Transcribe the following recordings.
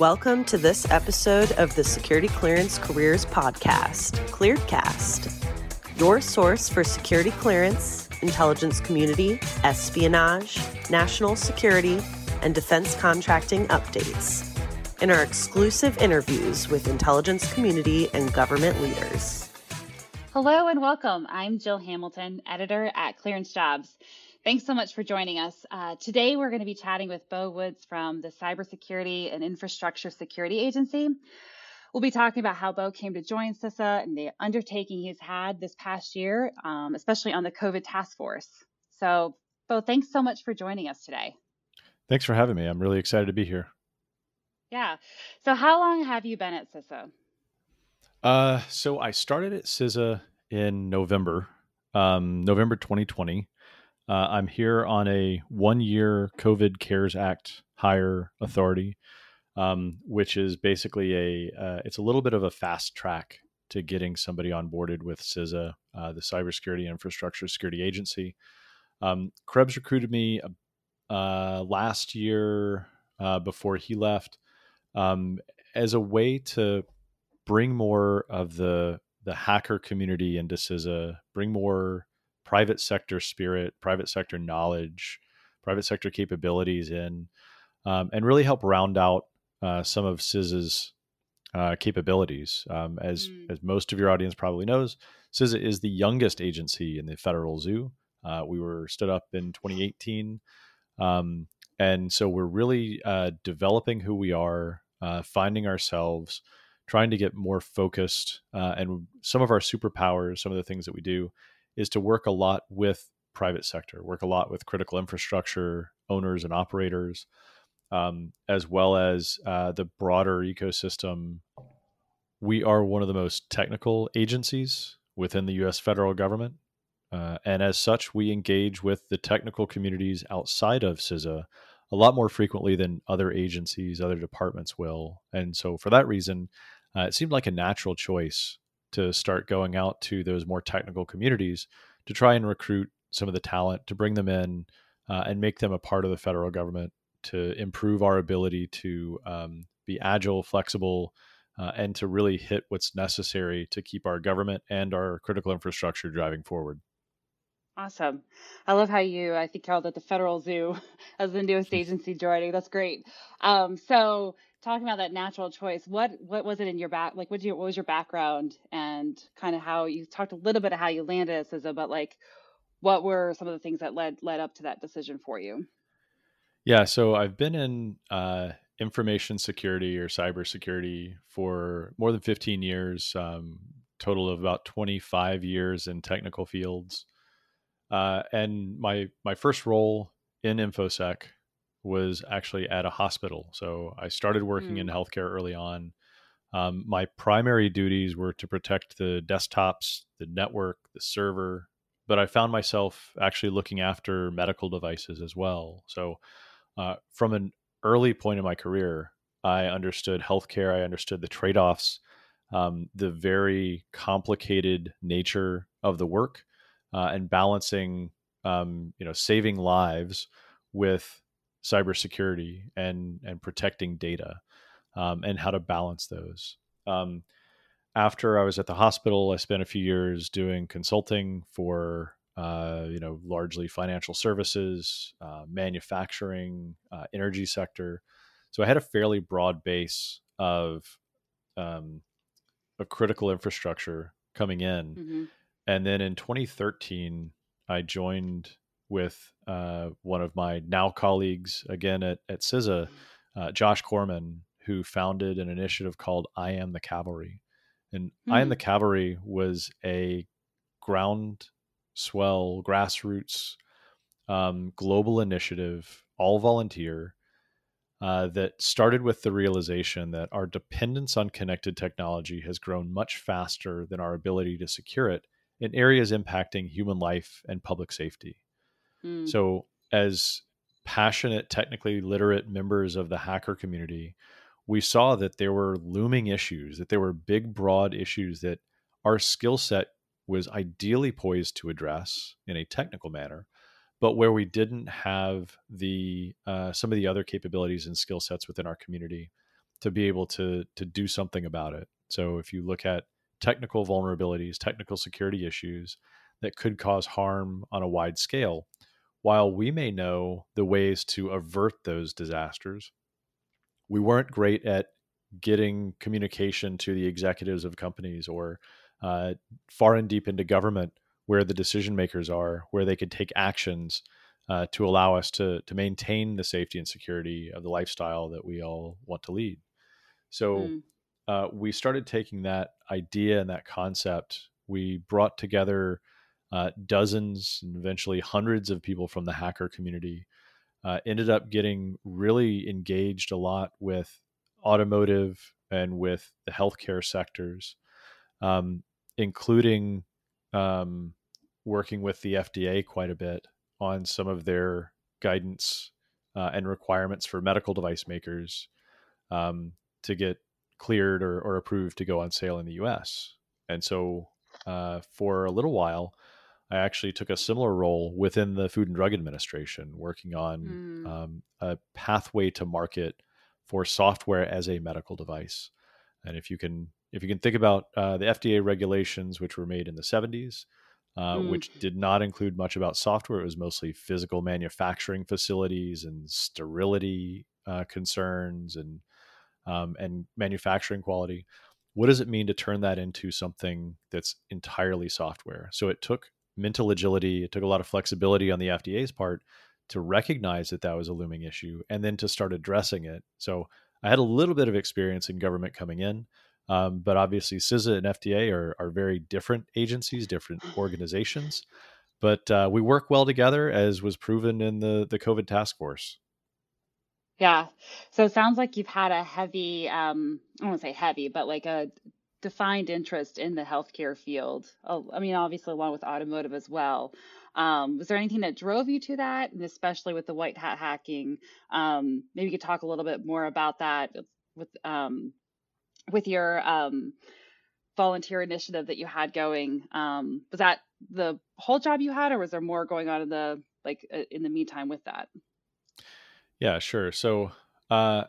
Welcome to this episode of the Security Clearance Careers Podcast, Clearcast, your source for security clearance, intelligence community, espionage, national security, and defense contracting updates. In our exclusive interviews with intelligence community and government leaders. Hello and welcome. I'm Jill Hamilton, editor at Clearance Jobs. Thanks so much for joining us. Uh, today, we're going to be chatting with Beau Woods from the Cybersecurity and Infrastructure Security Agency. We'll be talking about how Beau came to join CISA and the undertaking he's had this past year, um, especially on the COVID task force. So, Beau, thanks so much for joining us today. Thanks for having me. I'm really excited to be here. Yeah. So, how long have you been at CISA? Uh, so I started at CISA in November, um, November 2020. Uh, I'm here on a one year COVID CARES Act hire authority, um, which is basically a uh, it's a little bit of a fast track to getting somebody onboarded with CISA, uh, the Cybersecurity Infrastructure Security Agency. Um, Krebs recruited me uh, last year uh, before he left um, as a way to bring more of the the hacker community into CISA, bring more private sector spirit, private sector knowledge, private sector capabilities in, um, and really help round out uh, some of CISA's uh, capabilities. Um, as mm. as most of your audience probably knows, CISA is the youngest agency in the federal zoo. Uh, we were stood up in 2018, um, and so we're really uh, developing who we are, uh, finding ourselves, trying to get more focused, uh, and some of our superpowers, some of the things that we do is to work a lot with private sector, work a lot with critical infrastructure owners and operators, um, as well as uh, the broader ecosystem. We are one of the most technical agencies within the U.S. federal government. Uh, and as such, we engage with the technical communities outside of CISA a lot more frequently than other agencies, other departments will. And so, for that reason, uh, it seemed like a natural choice to start going out to those more technical communities to try and recruit some of the talent to bring them in uh, and make them a part of the federal government to improve our ability to um, be agile, flexible, uh, and to really hit what's necessary to keep our government and our critical infrastructure driving forward. Awesome. I love how you, I think, called it the Federal Zoo as the newest agency joining. That's great. Um, so, talking about that natural choice, what what was it in your back? Like, what, you, what was your background and kind of how you talked a little bit of how you landed at CISA, but like, what were some of the things that led led up to that decision for you? Yeah, so I've been in uh, information security or cybersecurity for more than 15 years, um, total of about 25 years in technical fields. Uh, and my my first role in infosec was actually at a hospital. So I started working mm. in healthcare early on. Um, my primary duties were to protect the desktops, the network, the server, but I found myself actually looking after medical devices as well. So uh, from an early point in my career, I understood healthcare. I understood the trade offs, um, the very complicated nature of the work, uh, and balancing, um, you know, saving lives with cybersecurity and and protecting data um, and how to balance those. Um, after I was at the hospital, I spent a few years doing consulting for uh, you know largely financial services, uh, manufacturing, uh, energy sector. So I had a fairly broad base of um, a critical infrastructure coming in, mm-hmm. and then in 2013, I joined with uh, one of my now colleagues again at, at CISA, uh, Josh Corman, who founded an initiative called I Am the Cavalry. And mm-hmm. I Am the hmm. Cavalry was a groundswell, grassroots, um, global initiative, all volunteer, uh, that started with the realization that our dependence on connected technology has grown much faster than our ability to secure it in areas impacting human life and public safety. Mm. So, as passionate, technically literate members of the hacker community, we saw that there were looming issues, that there were big, broad issues that our skill set was ideally poised to address in a technical manner, but where we didn't have the uh, some of the other capabilities and skill sets within our community. to be able to to do something about it. So if you look at technical vulnerabilities, technical security issues that could cause harm on a wide scale, while we may know the ways to avert those disasters, we weren't great at getting communication to the executives of companies or uh, far and deep into government where the decision makers are, where they could take actions uh, to allow us to to maintain the safety and security of the lifestyle that we all want to lead. So mm. uh, we started taking that idea and that concept. We brought together uh, dozens and eventually hundreds of people from the hacker community. Uh, ended up getting really engaged a lot with automotive and with the healthcare sectors, um, including um, working with the FDA quite a bit on some of their guidance uh, and requirements for medical device makers um, to get cleared or, or, approved to go on sale in the US. And so uh, for a little while, I actually took a similar role within the Food and Drug Administration, working on mm. um, a pathway to market for software as a medical device. And if you can, if you can think about uh, the FDA regulations, which were made in the 70s, uh, mm. which did not include much about software. It was mostly physical manufacturing facilities and sterility uh, concerns and um, and manufacturing quality. What does it mean to turn that into something that's entirely software? So it took mental agility, it took a lot of flexibility on the FDA's part to recognize that that was a looming issue and then to start addressing it. So I had a little bit of experience in government coming in. Um, but obviously, CISA and FDA are, are very different agencies, different organizations. But uh, we work well together, as was proven in the, the COVID task force. Yeah. So it sounds like you've had a heavy, um, I to say heavy, but like a defined interest in the healthcare field. Oh, I mean, obviously, along with automotive as well. Um, was there anything that drove you to that, and especially with the white hat hacking? Um, maybe you could talk a little bit more about that with um, with your um, volunteer initiative that you had going um, was that the whole job you had or was there more going on in the like uh, in the meantime with that yeah sure so uh,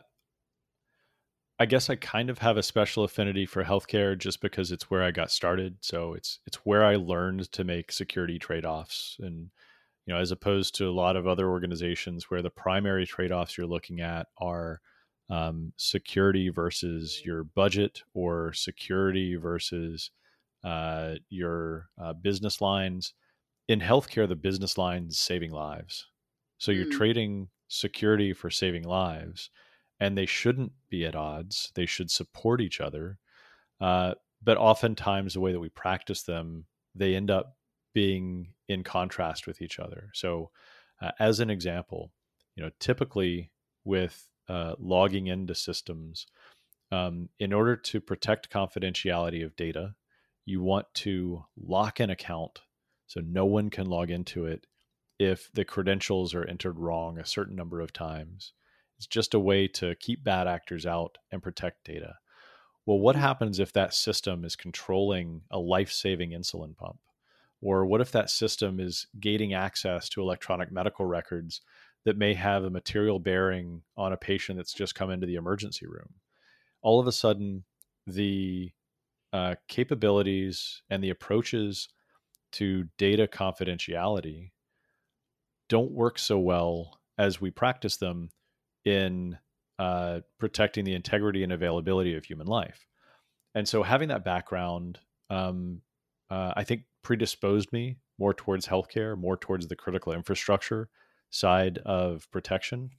i guess i kind of have a special affinity for healthcare just because it's where i got started so it's it's where i learned to make security trade-offs and you know as opposed to a lot of other organizations where the primary trade-offs you're looking at are um, security versus your budget or security versus uh, your uh, business lines. In healthcare, the business lines saving lives. So you're mm. trading security for saving lives, and they shouldn't be at odds. They should support each other. Uh, but oftentimes, the way that we practice them, they end up being in contrast with each other. So, uh, as an example, you know, typically with uh, logging into systems. Um, in order to protect confidentiality of data, you want to lock an account so no one can log into it if the credentials are entered wrong a certain number of times. It's just a way to keep bad actors out and protect data. Well, what happens if that system is controlling a life saving insulin pump? Or what if that system is gating access to electronic medical records that may have a material bearing on a patient that's just come into the emergency room. All of a sudden, the uh, capabilities and the approaches to data confidentiality don't work so well as we practice them in uh, protecting the integrity and availability of human life. And so, having that background, um, uh, I think, predisposed me more towards healthcare, more towards the critical infrastructure side of protection.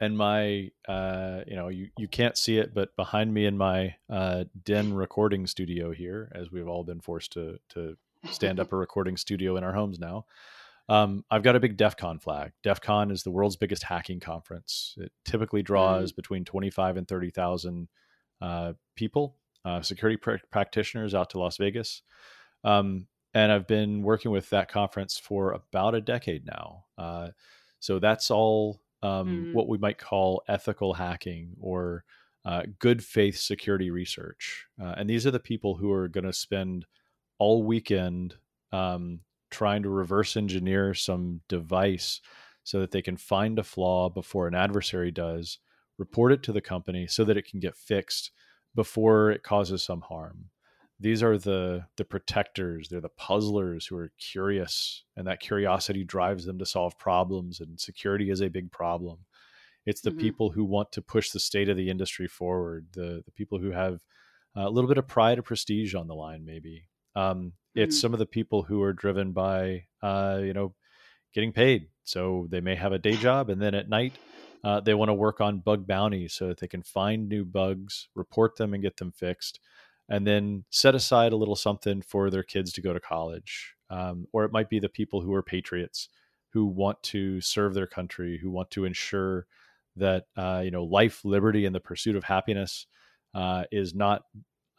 And my, uh, you know, you, you can't see it, but behind me in my uh, den recording studio here, as we've all been forced to to stand up a recording studio in our homes now, um, I've got a big DEF CON flag. DEF CON is the world's biggest hacking conference. It typically draws mm. between 25 and 30,000 uh, people, uh, security pr- practitioners out to Las Vegas. Um, and I've been working with that conference for about a decade now. Uh, so that's all um, mm. what we might call ethical hacking or uh, good faith security research. Uh, and these are the people who are going to spend all weekend um, trying to reverse engineer some device so that they can find a flaw before an adversary does, report it to the company so that it can get fixed before it causes some harm. These are the the protectors, they're the puzzlers who are curious and that curiosity drives them to solve problems and security is a big problem. It's the mm-hmm. people who want to push the state of the industry forward, the the people who have a little bit of pride or prestige on the line maybe. Um, mm-hmm. it's some of the people who are driven by uh, you know getting paid. So they may have a day job and then at night uh, they want to work on bug bounties so that they can find new bugs, report them, and get them fixed, and then set aside a little something for their kids to go to college. Um, or it might be the people who are patriots who want to serve their country, who want to ensure that uh, you know life, liberty, and the pursuit of happiness uh, is not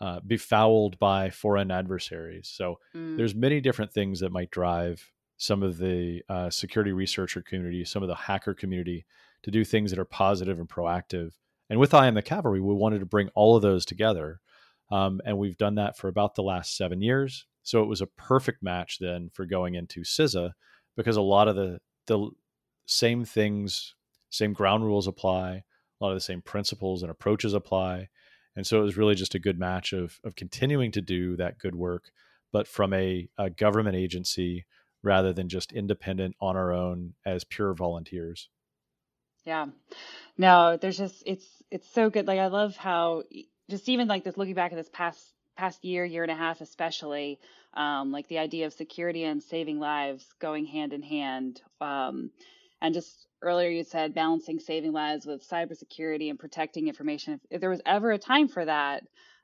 uh, befouled by foreign adversaries. So mm. there's many different things that might drive some of the uh, security researcher community, some of the hacker community to do things that are positive and proactive. And with I Am the Cavalry, we wanted to bring all of those together. Um, and we've done that for about the last seven years. So it was a perfect match then for going into CISA because a lot of the, the same things, same ground rules apply, a lot of the same principles and approaches apply. And so it was really just a good match of, of continuing to do that good work, but from a, a government agency rather than just independent on our own as pure volunteers. Yeah. No, there's just it's it's so good. Like I love how just even like this looking back at this past past year, year and a half especially, um, like the idea of security and saving lives going hand in hand. Um, and just earlier you said balancing saving lives with cybersecurity and protecting information. If, if there was ever a time for that,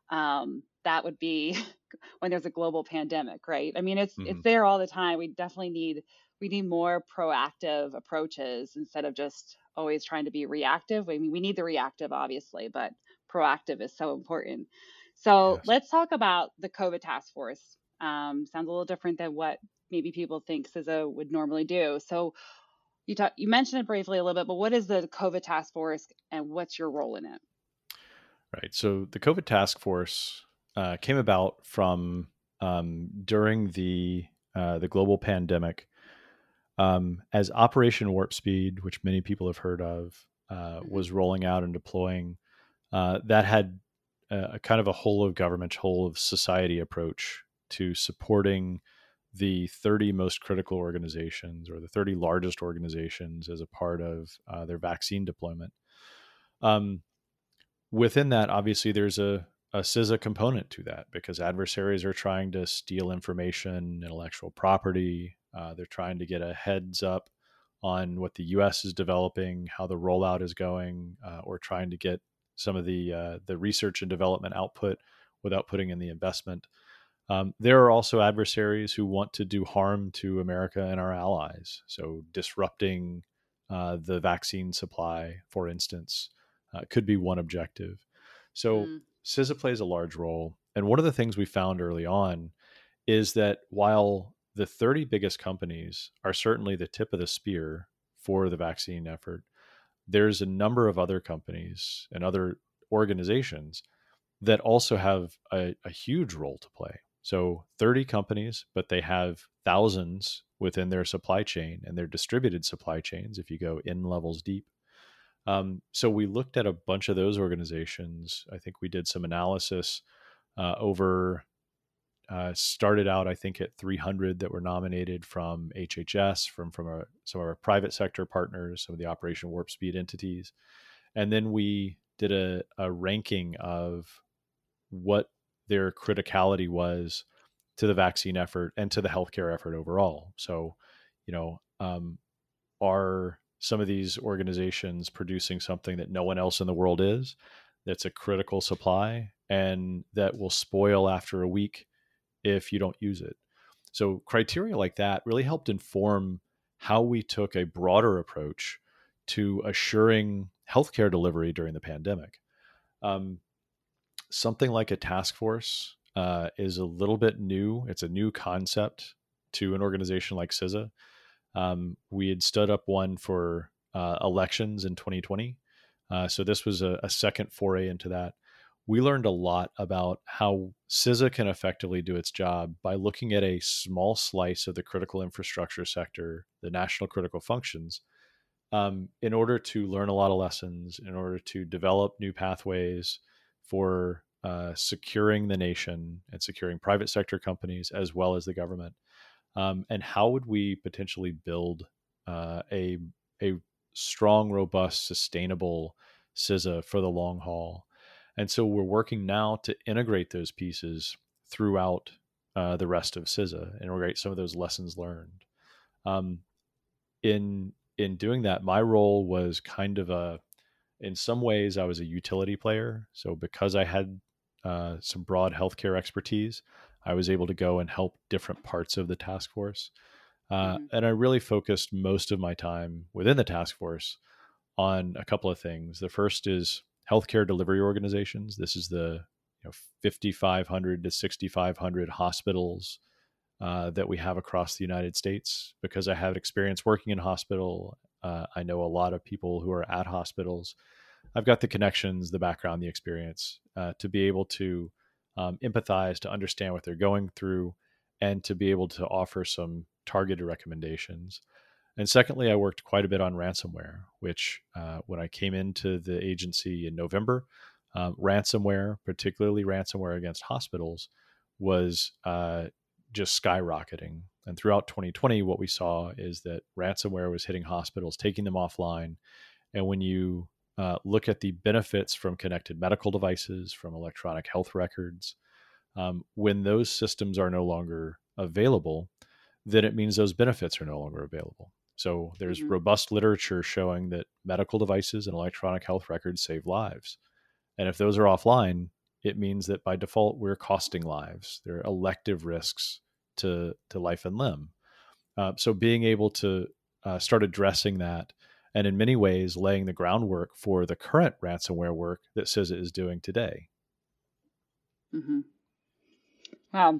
um, that would be when there's a global pandemic, right? I mean, it's mm-hmm. it's there all the time. We definitely need we need more proactive approaches instead of just always trying to be reactive. I mean, we need the reactive, obviously, but proactive is so important. So yes. let's talk about the COVID task force. Um, sounds a little different than what maybe people think CISA would normally do. So you talk, you mentioned it briefly a little bit, but what is the COVID task force and what's your role in it? Right. So the COVID task force uh, came about from um, during the uh, the global pandemic um, as Operation Warp Speed, which many people have heard of, uh, mm-hmm. was rolling out and deploying, uh, that had a, a, kind of a whole of government, whole of society approach to supporting the 30 most critical organizations or the 30 largest organizations as a part of uh, their vaccine deployment. Um, within that, obviously, there's a, a CISA component to that because adversaries are trying to steal information, intellectual property, uh, they're trying to get a heads up on what the U.S. is developing, how the rollout is going, uh, or trying to get some of the uh, the research and development output without putting in the investment. Um, there are also adversaries who want to do harm to America and our allies. So disrupting uh, the vaccine supply, for instance, uh, could be one objective. So mm. CISA plays a large role. And one of the things we found early on is that while the 30 biggest companies are certainly the tip of the spear for the vaccine effort. There's a number of other companies and other organizations that also have a, a huge role to play. So 30 companies, but they have thousands within their supply chain and their distributed supply chains if you go in levels deep. Um, so we looked at a bunch of those organizations. I think we did some analysis uh, over uh, started out, I think, at 300 that were nominated from HHS, from from our, some of our private sector partners, some of the Operation Warp Speed entities, and then we did a, a ranking of what their criticality was to the vaccine effort and to the healthcare effort overall. So, you know, um, are some of these organizations producing something that no one else in the world is? That's a critical supply and that will spoil after a week if you don't use it. So, criteria like that really helped inform how we took a broader approach to assuring healthcare delivery during the pandemic. Um, something like a task force uh, is a little bit new. It's a new concept to an organization like CISA. Um, we had stood up one for uh, elections in 2020. Uh, so this was a, a, second foray into that we learned a lot about how CISA can effectively do its job by looking at a small slice of the critical infrastructure sector, the national critical functions, um, in order to learn a lot of lessons, in order to develop new pathways for uh, securing the nation and securing private sector companies as well as the government. Um, and how would we potentially build uh, a a strong, robust, sustainable CISA for the long haul? And so we're working now to integrate those pieces throughout uh, the rest of CISA, and integrate some of those lessons learned. Um, in in doing that, my role was kind of a, in some ways, I was a utility player. So because I had uh, some broad healthcare expertise, I was able to go and help different parts of the task force. Uh, mm-hmm. And I really focused most of my time within the task force on a couple of things. The first is healthcare delivery organizations. This is the you know, 5,500 to 6,500 hospitals uh, that we have across the United States. Because I have experience working in hospital, uh, I know a lot of people who are at hospitals. I've got the connections, the background, the experience uh, to be able to um, empathize, to understand what they're going through, and to be able to offer some targeted recommendations. And secondly, I worked quite a bit on ransomware, which uh, when I came into the agency in November, uh, ransomware, particularly ransomware against hospitals, was uh, just skyrocketing. And throughout 2020, what we saw is that ransomware was hitting hospitals, taking them offline. And when you uh, look at the benefits from connected medical devices, from electronic health records, um, when those systems are no longer available, then it means those benefits are no longer available. So there's mm-hmm. robust literature showing that medical devices and electronic health records save lives. And if those are offline, it means that by default we're costing lives. There are elective risks to to life and limb. Uh, so being able to uh, start addressing that, and in many ways laying the groundwork for the current ransomware work that CISA is doing today. Mm-hmm. Wow.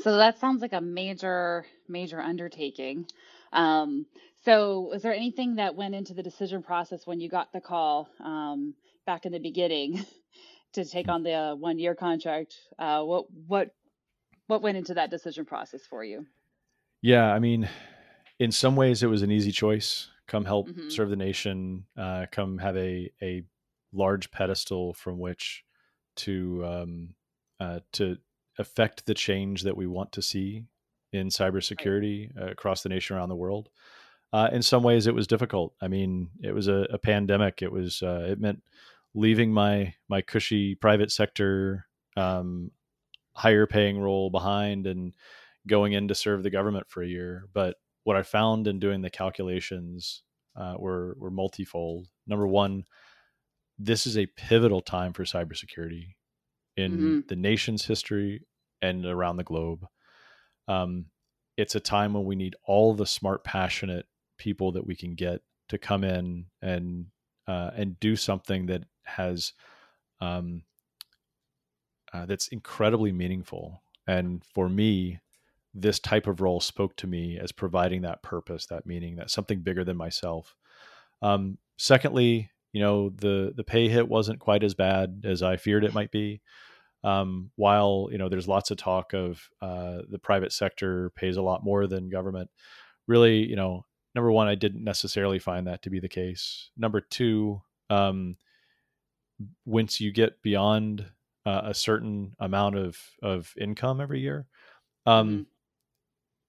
So that sounds like a major, major undertaking. Um, so, was there anything that went into the decision process when you got the call um, back in the beginning to take on the uh, one-year contract? Uh, what what what went into that decision process for you? Yeah, I mean, in some ways, it was an easy choice. Come help mm-hmm. serve the nation. Uh, come have a a large pedestal from which to um, uh, to affect the change that we want to see in cybersecurity right. uh, across the nation around the world. Uh, in some ways, it was difficult. I mean, it was a, a pandemic. It was uh, it meant leaving my my cushy private sector um, higher paying role behind and going in to serve the government for a year. But what I found in doing the calculations uh, were were multifold. Number one, this is a pivotal time for cybersecurity in mm-hmm. the nation's history and around the globe. Um, it's a time when we need all the smart, passionate people that we can get to come in and uh, and do something that has um, uh, that's incredibly meaningful. And for me, this type of role spoke to me as providing that purpose, that meaning, that something bigger than myself. Um, secondly, you know, the the pay hit wasn't quite as bad as I feared it might be. Um, while you know, there's lots of talk of uh, the private sector pays a lot more than government. Really, you know, number one, I didn't necessarily find that to be the case. Number two, um, once you get beyond uh, a certain amount of of income every year, um, mm-hmm.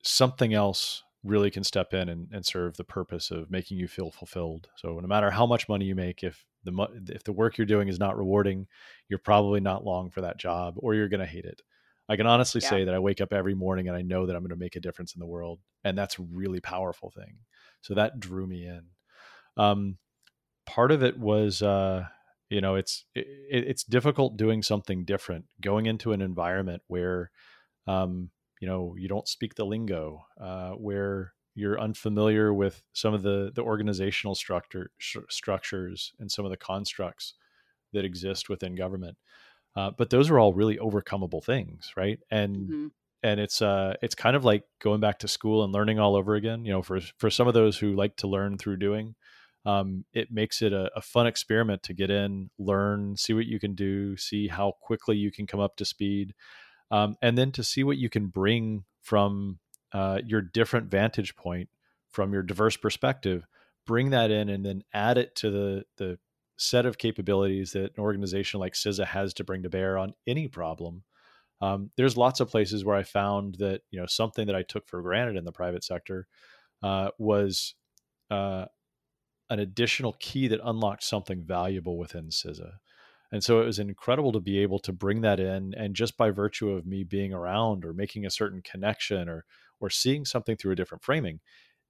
Something else really can step in and, and serve the purpose of making you feel fulfilled. So no matter how much money you make, if the if the work you're doing is not rewarding, you're probably not long for that job, or you're going to hate it. I can honestly yeah. say that I wake up every morning and I know that I'm going to make a difference in the world, and that's a really powerful thing. So that drew me in. Um, part of it was uh, you know it's it, it's difficult doing something different going into an environment where um, you know you don't speak the lingo uh, where you're unfamiliar with some of the the organizational structure sh- structures and some of the constructs that exist within government. Uh, but those are all really overcomable things right? And mm-hmm. and it's uh it's kind of like going back to school and learning all over again you know for for some of those who like to learn through doing um, it makes it a, a, fun experiment to get in, learn, see what you can do, see how quickly you can come up to speed, um, and then to see what you can bring from uh, your different vantage point, from your diverse perspective, bring that in and then add it to the the set of capabilities that an organization like CISA has to bring to bear on any problem. Um, there's lots of places where I found that you know something that I took for granted in the private sector uh, was uh, an additional key that unlocked something valuable within CISA. And so it was incredible to be able to bring that in, and just by virtue of me being around or making a certain connection or or seeing something through a different framing,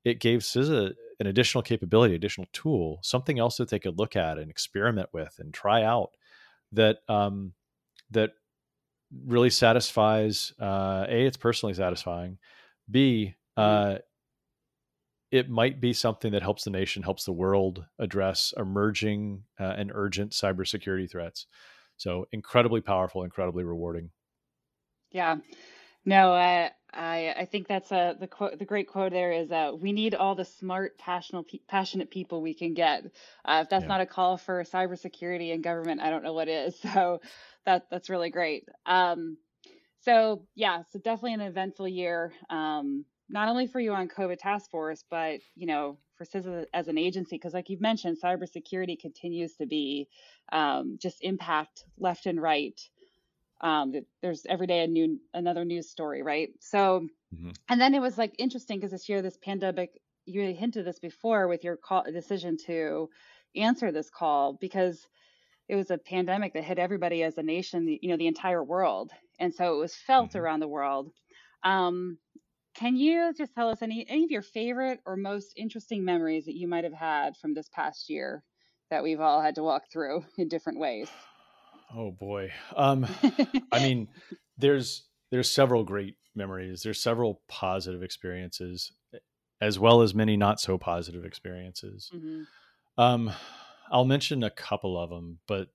it gave CISA an additional capability, additional tool, something else that they could look at and experiment with and try out that um, that really satisfies. Uh, a, it's personally satisfying. B, mm-hmm. uh, it might be something that helps the nation, helps the world address emerging uh, and urgent cybersecurity threats. So incredibly powerful, incredibly rewarding. Yeah, no, I I, I think that's a the quote. The great quote there is, uh, "We need all the smart, passionate, passionate people we can get." Uh, if that's yeah. not a call for cybersecurity and government, I don't know what is. So that that's really great. Um, so yeah, so definitely an eventful year. Um, not only for you on COVID task force, but you know for CISA as an agency, because like you've mentioned, cybersecurity continues to be um, just impact left and right. Um, there's every day a new another news story, right? So, mm-hmm. and then it was like interesting because this year, this pandemic, you hinted this before with your call decision to answer this call because it was a pandemic that hit everybody as a nation, you know, the entire world, and so it was felt mm-hmm. around the world. Um, can you just tell us any any of your favorite or most interesting memories that you might have had from this past year that we've all had to walk through in different ways? Oh boy. Um, I mean, there's there's several great memories. There's several positive experiences, as well as many not so positive experiences. Mm-hmm. Um, I'll mention a couple of them, but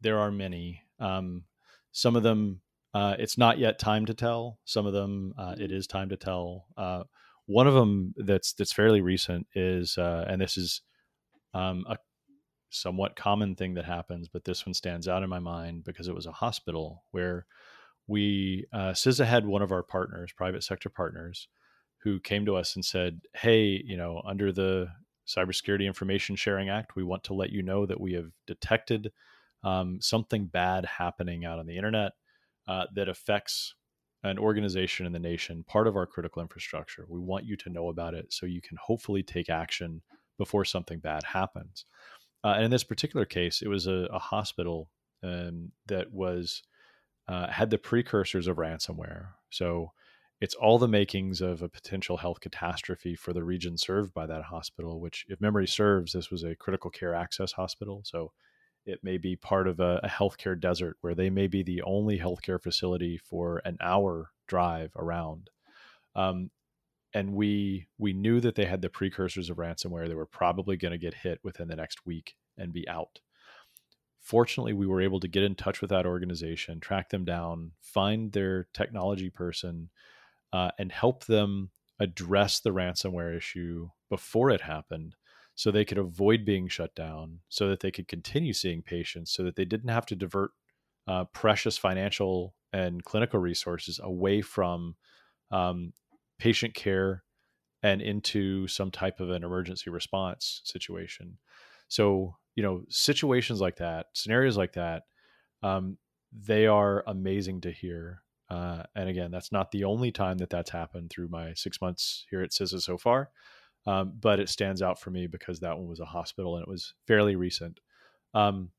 there are many. Um, some of them uh, it's not yet time to tell. Some of them uh, it mm-hmm. time to tell. Uh, one of them that's that's fairly recent is, uh, and this is um, a somewhat common thing that happens, but this one stands out in my mind because it was a hospital where we uh, CISA had one of our partners, private sector partners, who came to us and said, "Hey, you know, under the Cybersecurity Information Sharing Act, we want to let you know that we have detected um, something bad happening out on the internet." Uh, that affects an organization in the nation, part of our critical infrastructure. We want you to know about it so you can hopefully take action before something bad happens. Uh, and in this particular case, it was a, a hospital um, that was uh, had the precursors of ransomware. So it's all the makings of a potential health catastrophe for the region served by that hospital. Which, if memory serves, this was a critical care access hospital. So it may be part of a, a healthcare desert where they may be the only healthcare facility for an hour drive around. Um, and we we knew that they had the precursors of ransomware. They were probably going to get hit within the next week and be out. Fortunately, we were able to get in touch with that organization, track them down, find their technology person, uh, and help them address the ransomware issue before it happened so they could avoid being shut down, so that they could continue seeing patients, so that they didn't have to divert uh, precious financial and clinical resources away from um, patient care and into some type of an emergency response situation. So, you know, situations like that, scenarios like that, um, they are amazing to hear. Uh, and again, that's not the only time that that's happened through my six months here at CISA so far. Um, but it stands out for me because that one was a hospital and it was fairly recent. Um,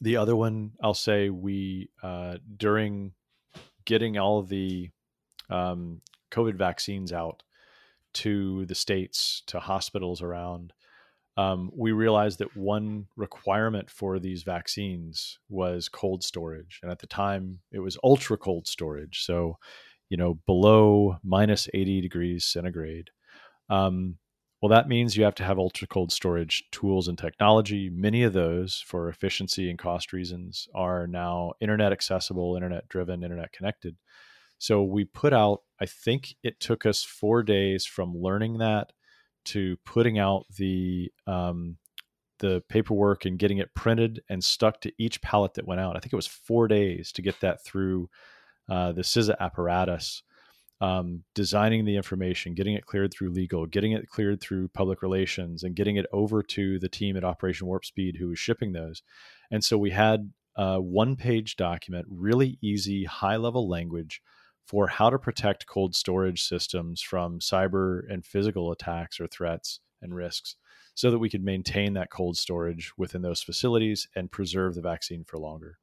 the other one, I'll say, we uh, during getting all the um, COVID vaccines out to the states, to hospitals around, um, we realized that one requirement for these vaccines was cold storage. And at the time, it was ultra cold storage. So, you know, below minus 80 degrees centigrade. Um, well, that means you have to have ultra cold storage tools and technology. Many of those, for efficiency and cost reasons, are now internet accessible, internet driven, internet connected. So we put out, I think it took us four days from learning that to putting out the um, the paperwork and getting it printed and stuck to each pallet that went out. I think it was four days to get that through uh, the CISA apparatus um, designing the information, getting it cleared through legal, getting it cleared through public relations, and getting it over to the team at Operation Warp Speed who was shipping those. And so we had a one page document, really easy, high level language for how to protect cold storage systems from cyber and physical attacks or threats and risks so that we could maintain that cold storage within those facilities and preserve the vaccine for longer.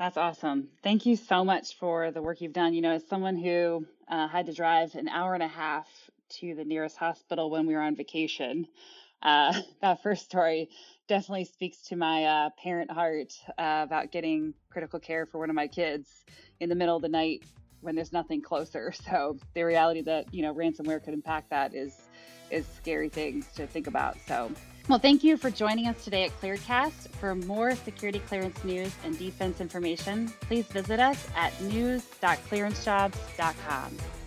That's awesome. Thank you so much for the work you've done. You know, as someone who uh, had to drive an hour and a half to the nearest hospital when we were on vacation, uh, that first story definitely speaks to my uh, parent heart uh, about getting critical care for one of my kids in the middle of the night when there's nothing closer. So the reality that you know ransomware could impact that is is scary things to think about. So well, thank you for joining us today at Clearcast. For more security clearance news and defense information, please visit us at news.clearancejobs.com.